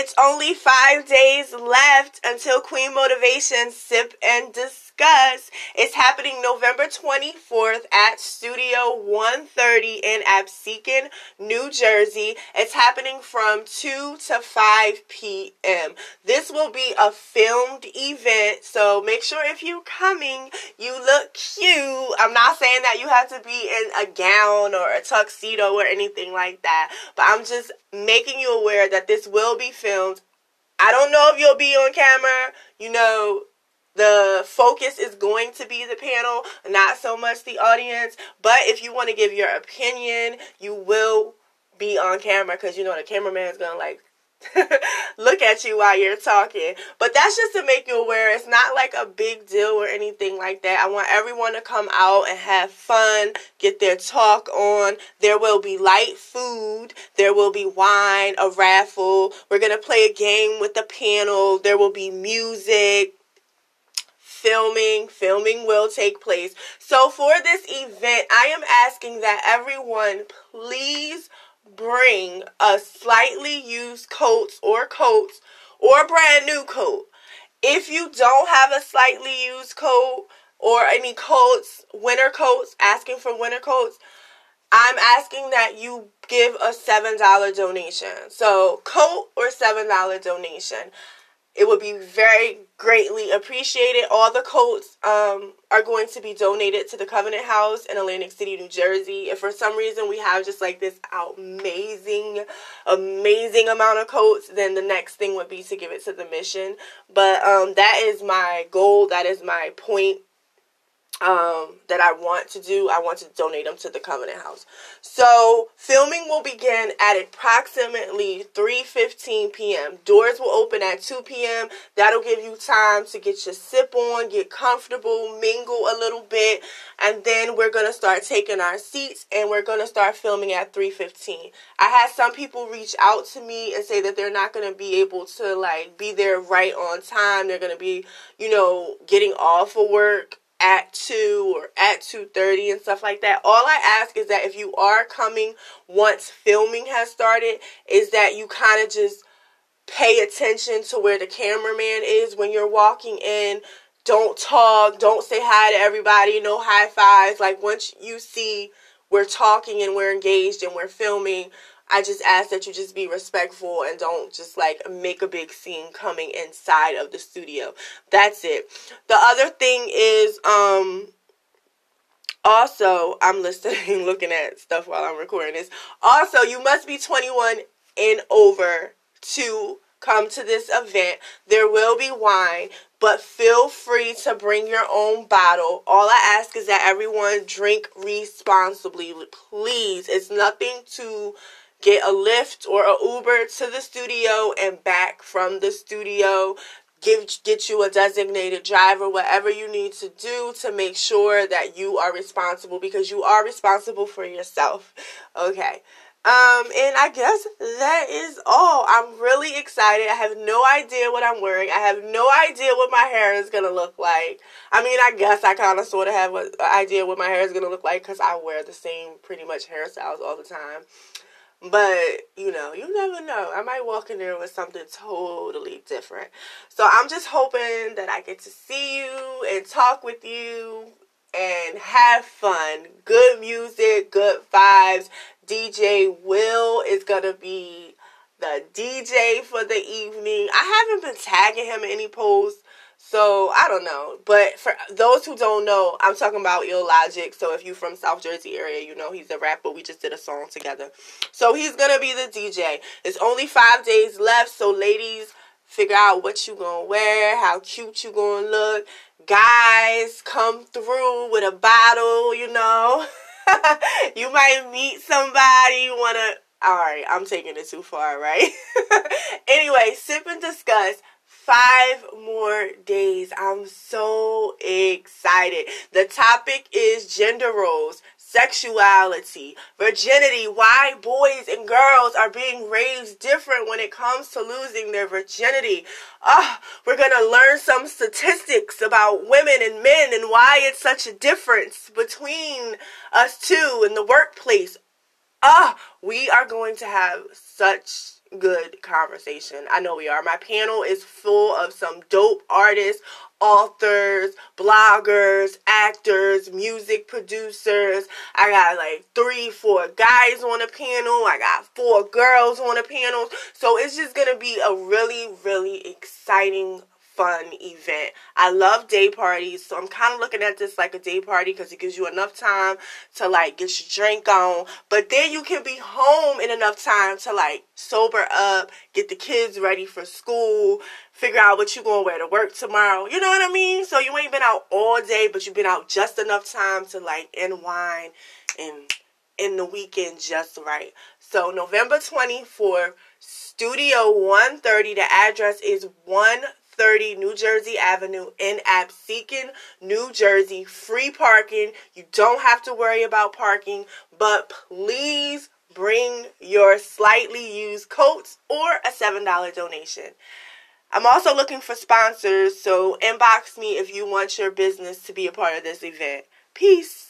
It's only five days left until Queen Motivation Sip and Discuss. It's happening November 24th at Studio 130 in Absecon, New Jersey. It's happening from 2 to 5 p.m. This will be a filmed event, so make sure if you're coming, you look cute. I'm not saying that you have to be in a gown or a tuxedo or anything like that, but I'm just making you aware that this will be filmed. I don't know if you'll be on camera. You know, the focus is going to be the panel, not so much the audience. But if you want to give your opinion, you will be on camera because you know the cameraman is gonna like look at you while you're talking. But that's just to make you aware. It's not like a big deal or anything like that. I want everyone to come out and have fun, get their talk on. There will be light food, there will be wine, a raffle. We're going to play a game with the panel. There will be music. Filming, filming will take place. So, for this event, I am asking that everyone please bring a slightly used coat or coats or brand new coat. If you don't have a slightly used coat or any coats, winter coats, asking for winter coats, I'm asking that you give a $7 donation. So, coat or $7 donation. It would be very greatly appreciated. All the coats um, are going to be donated to the Covenant House in Atlantic City, New Jersey. If for some reason we have just like this amazing, amazing amount of coats, then the next thing would be to give it to the mission. But um, that is my goal. That is my point um, that I want to do. I want to donate them to the Covenant House. So filming will begin at approximately 3:15 p.m. Doors will open at 2 p.m. That'll give you time to get your sip on, get comfortable, mingle a little bit, and then we're gonna start taking our seats and we're gonna start filming at 3:15. I had some people reach out to me and say that they're not gonna be able to like be there right on time. They're gonna be, you know, getting off of work at 2 or at 2.30 and stuff like that. All i ask is that if you are coming once filming has started is that you kind of just pay attention to where the cameraman is when you're walking in. Don't talk don't say hi to everybody no high fives. Like once you see we're talking and we're engaged and we're filming I just ask that you just be respectful and don't just like make a big scene coming inside of the studio. That's it. The other thing is um also I'm listening looking at stuff while I'm recording this. Also, you must be 21 and over to come to this event. There will be wine, but feel free to bring your own bottle. All I ask is that everyone drink responsibly, please. It's nothing to get a Lyft or a Uber to the studio and back from the studio. Give get you a designated driver, whatever you need to do to make sure that you are responsible because you are responsible for yourself. Okay. Um, and I guess that is all. I'm really excited. I have no idea what I'm wearing. I have no idea what my hair is gonna look like. I mean, I guess I kind of sort of have an idea what my hair is gonna look like because I wear the same pretty much hairstyles all the time. But, you know, you never know. I might walk in there with something totally different. So I'm just hoping that I get to see you and talk with you and have fun. Good music, good vibes. DJ Will is going to be the DJ for the evening. I haven't been tagging him in any posts so I don't know, but for those who don't know, I'm talking about Illogic. So if you from South Jersey area, you know he's a rapper. We just did a song together. So he's gonna be the DJ. It's only five days left, so ladies, figure out what you gonna wear, how cute you gonna look. Guys, come through with a bottle. You know, you might meet somebody. You wanna. All right, I'm taking it too far, right? anyway, sip and discuss five more days. I'm so excited. The topic is gender roles, sexuality, virginity, why boys and girls are being raised different when it comes to losing their virginity. Ah, we're going to learn some statistics about women and men and why it's such a difference between us two in the workplace ah, we are going to have such good conversation. I know we are. My panel is full of some dope artists, authors, bloggers, actors, music producers. I got like three, four guys on a panel. I got four girls on a panel. So it's just going to be a really, really exciting fun event. I love day parties, so I'm kind of looking at this like a day party because it gives you enough time to like get your drink on, but then you can be home in enough time to like sober up, get the kids ready for school, figure out what you're going to wear to work tomorrow. You know what I mean? So you ain't been out all day, but you've been out just enough time to like unwind and in the weekend just right. So November 24th, Studio 130. The address is 1 30 New Jersey Avenue in Absecon, New Jersey. Free parking. You don't have to worry about parking, but please bring your slightly used coats or a $7 donation. I'm also looking for sponsors, so inbox me if you want your business to be a part of this event. Peace.